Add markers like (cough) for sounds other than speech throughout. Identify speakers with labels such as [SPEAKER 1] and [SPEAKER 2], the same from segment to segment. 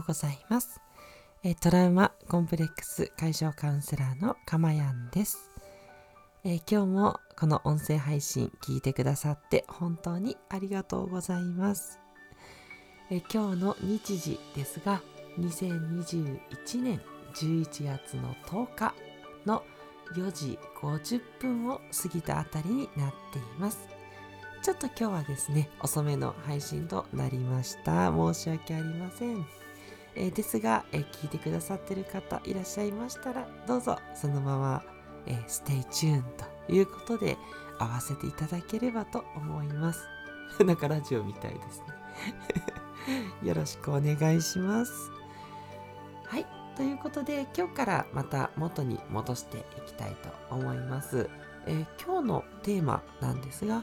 [SPEAKER 1] ようございます。えトラウマコンプレックス解消カウンセラーのかまやんです、え今日もこの音声配信聞いてくださって本当にありがとうございます。え今日の日時ですが2021年11月の10日の4時50分を過ぎたあたりになっています。ちょっと今日はですね、遅めの配信となりました。申し訳ありません。えー、ですが、え、聞いてくださってる方いらっしゃいましたら、どうぞそのまま、えー、 stay tune ということで合わせていただければと思います。(laughs) なんかラジオみたいですね。(laughs) よろしくお願いします。はい。ということで、今日からまた元に戻していきたいと思います。えー、今日のテーマなんですが、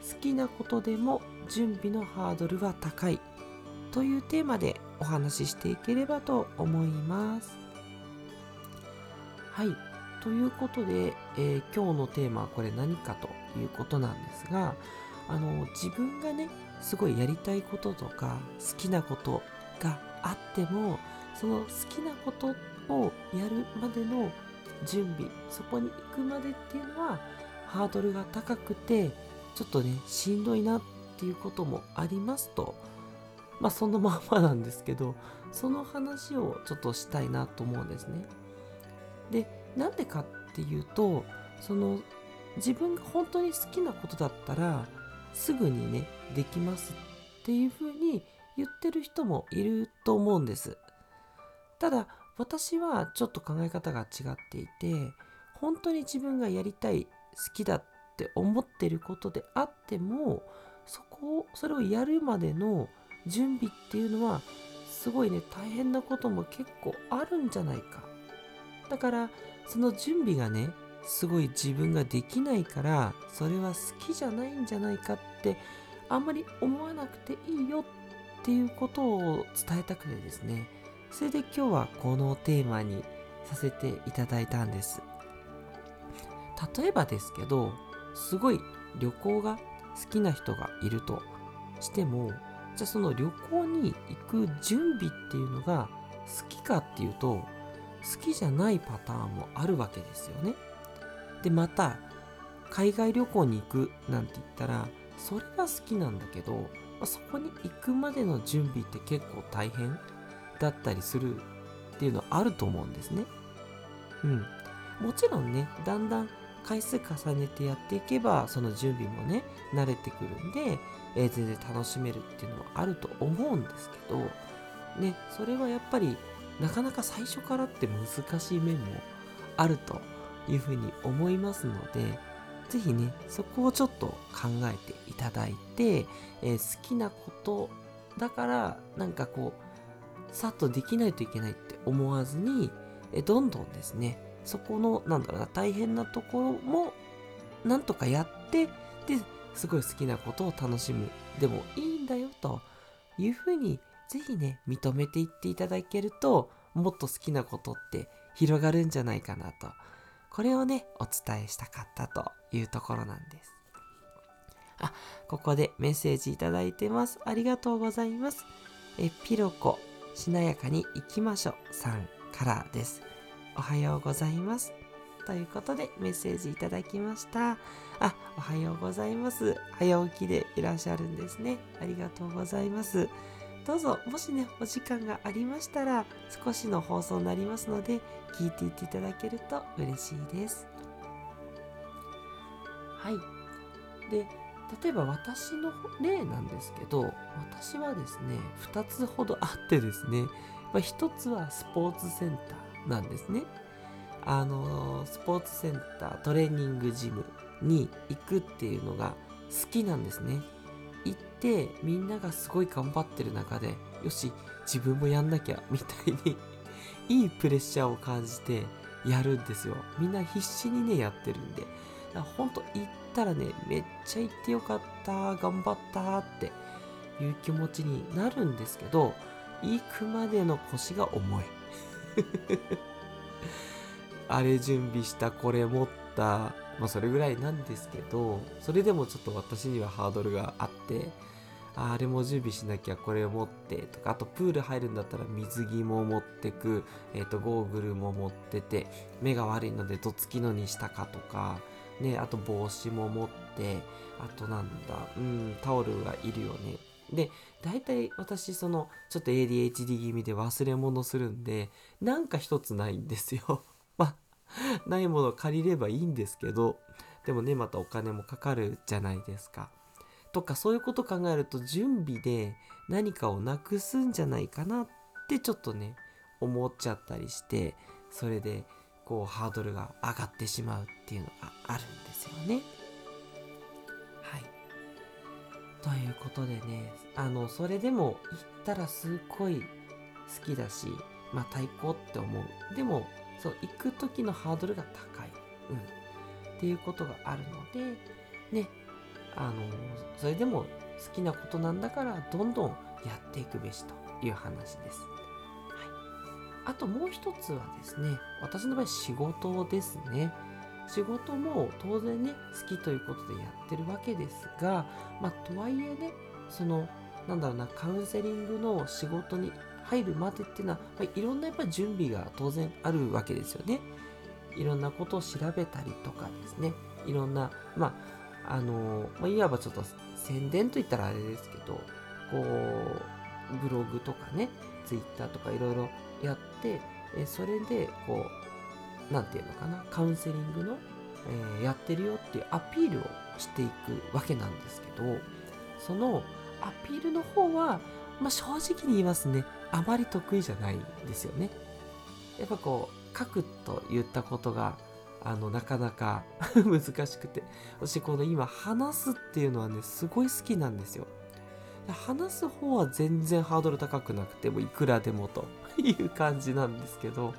[SPEAKER 1] 好きなことでも準備のハードルは高いというテーマでお話ししていければと思います。はい。ということで、えー、今日のテーマはこれ何かということなんですが、あの、自分がね、すごいやりたいこととか好きなことがあっても、その好きなことをやるまでの準備、そこに行くまでっていうのはハードルが高くて、ちょっとね、しんどいなっていうこともありますと、まあそのまんまなんですけど、その話をちょっとしたいなと思うんですね。で、なんでかっていうと、その自分が本当に好きなことだったら、すぐにね、できますっていうふうに言ってる人もいると思うんです。ただ、私はちょっと考え方が違っていて、本当に自分がやりたい、好きだって思ってることであってもそこをそれをやるまでの準備っていうのはすごいね大変なことも結構あるんじゃないか。だからその準備がねすごい自分ができないからそれは好きじゃないんじゃないかってあんまり思わなくていいよっていうことを伝えたくてですね。それで今日はこのテーマにさせていただいたんです。例えばですけどすごい旅行が好きな人がいるとしてもじゃあその旅行に行く準備っていうのが好きかっていうと好きじゃないパターンもあるわけですよね。でまた海外旅行に行くなんて言ったらそれは好きなんだけど、まあ、そこに行くまでの準備って結構大変だったりするっていうのはあると思うんですね。うん。もちろんね、だんだん回数重ねてやっていけばその準備もね慣れてくるんで、えー、全然楽しめるっていうのはあると思うんですけどねそれはやっぱりなかなか最初からって難しい面もあるというふうに思いますので是非ねそこをちょっと考えていただいて、えー、好きなことだからなんかこうさっとできないといけないって思わずに、えどんどんですねそこの、なんだろうな、大変なところも、なんとかやって、で、すごい好きなことを楽しむ。でもいいんだよ、というふうに、ぜひね、認めていっていただけると、もっと好きなことって広がるんじゃないかなと。これをね、お伝えしたかったというところなんです。あ、ここでメッセージいただいてます。ありがとうございます。え、ピロコ、しなやかに行きましょうさんからです。おはようございます。ということでメッセージいただきました。あ、おはようございます。早起きでいらっしゃるんですね。ありがとうございます。どうぞ、もしね、お時間がありましたら、少しの放送になりますので、聞いていっていただけると嬉しいです。はい。で、例えば私の例なんですけど、私はですね、2つほどあってですね、ま1つはスポーツセンター。なんですね。あのスポーツセンタートレーニングジムに行くっていうのが好きなんですね。行ってみんながすごい頑張ってる中でよし自分もやんなきゃみたいに (laughs) いいプレッシャーを感じてやるんですよ。みんな必死にねやってるんで。ほんと行ったらねめっちゃ行ってよかった頑張ったっていう気持ちになるんですけど行くまでの腰が重い。(laughs) あれ準備した、これ持った、まあそれぐらいなんですけど、それでもちょっと私にはハードルがあって、あれも準備しなきゃこれを持ってとかあとプール入るんだったら水着も持ってく、えーと、ゴーグルも持ってて目が悪いのでどつきのにしたかとか、ね、あと帽子も持ってあとなんだうんタオルがいるよね。で大体私そのちょっと ADHD 気味で忘れ物するんでなんか一つないんですよ (laughs) まあないものを借りればいいんですけどでもねまたお金もかかるじゃないですかとかそういうこと考えると準備で何かをなくすんじゃないかなってちょっとね思っちゃったりしてそれでこうハードルが上がってしまうっていうのがあるんですよね。ということでねあのそれでも行ったらすっごい好きだしまあ太鼓って思うでもそう行く時のハードルが高い、うん、っていうことがあるのでねあのそれでも好きなことなんだからどんどんやっていくべしという話です。はい、あともう一つはですね私の場合仕事ですね。仕事も当然ね好きということでやってるわけですがまあとはいえねそのなんだろうなカウンセリングの仕事に入るまでっていうのは、まあ、いろんなやっぱり準備が当然あるわけですよね。いろんなことを調べたりとかですねいろんなまああの、まあ、いわばちょっと宣伝といったらあれですけど、こう、ブログとかね、ツイッターとかいろいろやって、えそれで、こう、なんていうのかな、カウンセリングの、えー、やってるよっていうアピールをしていくわけなんですけど、そのアピールの方は、まあ、正直に言いますね、あまり得意じゃないんですよね。やっぱこう、書くと言ったことがあのなかなか (laughs) 難しくて私この今話すっていうのはねすごい好きなんですよ話す方は全然ハードル高くなくてもいくらでもという感じなんですけど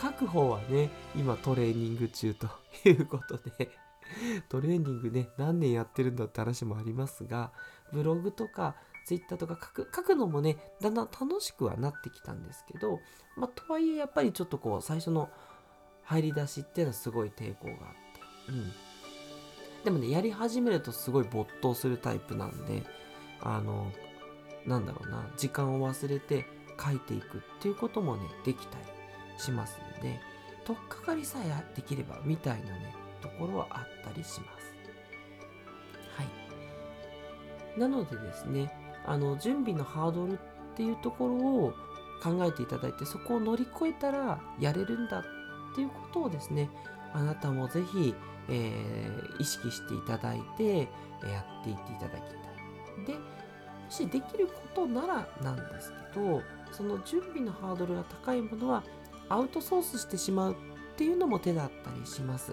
[SPEAKER 1] 書く方はね今トレーニング中ということで (laughs) トレーニングね何年やってるんだって話もありますがブログとかツイッターとか書く書くのもねだんだん楽しくはなってきたんですけどまあとはいえやっぱりちょっとこう最初の入り出しっていうのはすごい抵抗があって。うん。でもね、やり始めるとすごい没頭するタイプなんで、あの、なんだろうな、時間を忘れて書いていくっていうこともね、できたりしますんで、とっかかりさえできればみたいなね、ところはあったりします。はい。なのでですね、あの、準備のハードルっていうところを考えていただいて、そこを乗り越えたらやれるんだっていうことをですねあなたもぜひ、えー、意識していただいてやっていっていただきたい。でもしできることならなんですけどその準備のハードルが高いものはアウトソースしてしまうっていうのも手だったりします。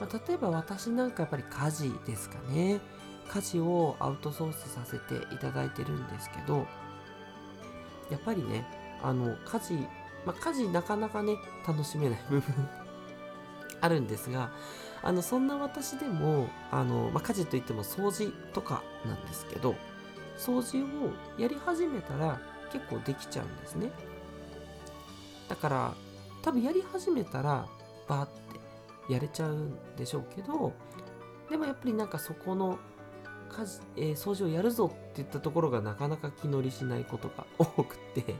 [SPEAKER 1] まあ、例えば私なんかやっぱり家事ですかね。家事をアウトソースさせていただいてるんですけどやっぱりねあの家事まあ、家事なかなかね、楽しめない部分 (laughs) あるんですが、あの、そんな私でも、あの、まあ、家事といっても掃除とかなんですけど、掃除をやり始めたら結構できちゃうんですね。だから、多分やり始めたら、バーってやれちゃうんでしょうけど、でもやっぱりなんかそこの家事、えー、掃除をやるぞって言ったところがなかなか気乗りしないことが (laughs) 多くて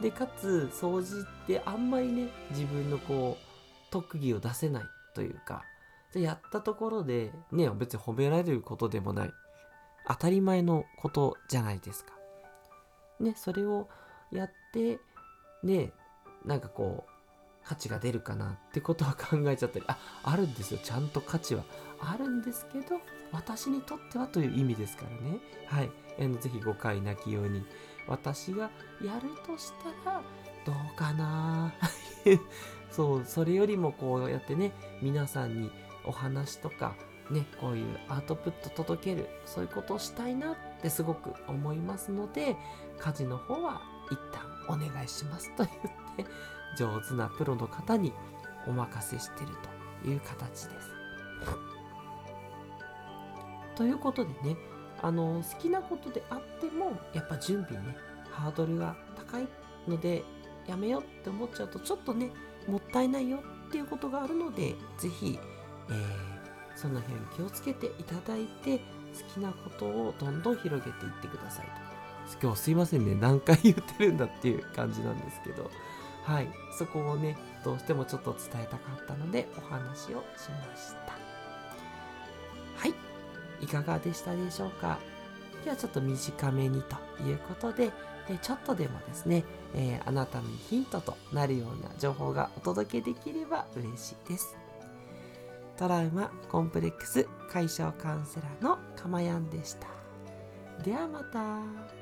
[SPEAKER 1] でかつ掃除ってあんまりね自分のこう特技を出せないというかじゃやったところでね別に褒められることでもない当たり前のことじゃないですか。ねそれをやってねなんかこう価値が出るかなってことは考えちゃったりああるんですよ。ちゃんと価値は。あるんですけど私にとってはという意味ですからね。はい、えー、ぜひ誤解なきように。私がやるとしたらどうかな。(laughs) そうそれよりもこうやってね皆さんにお話とかねこういうアウトプット届ける。そういうことをしたいなってすごく思いますので家事の方は一旦お願いしますと言って上手なプロの方にお任せしてるという形です。ということでねあの好きなことであってもやっぱ準備ねハードルが高いのでやめようって思っちゃうとちょっとねもったいないよっていうことがあるので是非、えー、その辺気をつけていただいて好きなことをどんどん広げていってくださいと今日すいませんね。何回言ってるんだっていう感じなんですけど。はい。そこをねどうしてもちょっと伝えたかったのでお話をしました。はい。いかがでしたでしょうか？今日はちょっと短めにということでちょっとでもですね、えー、あなたのヒントとなるような情報がお届けできれば嬉しいです。トラウマコンプレックス解消カウンセラーのかまやんでした。ではまた。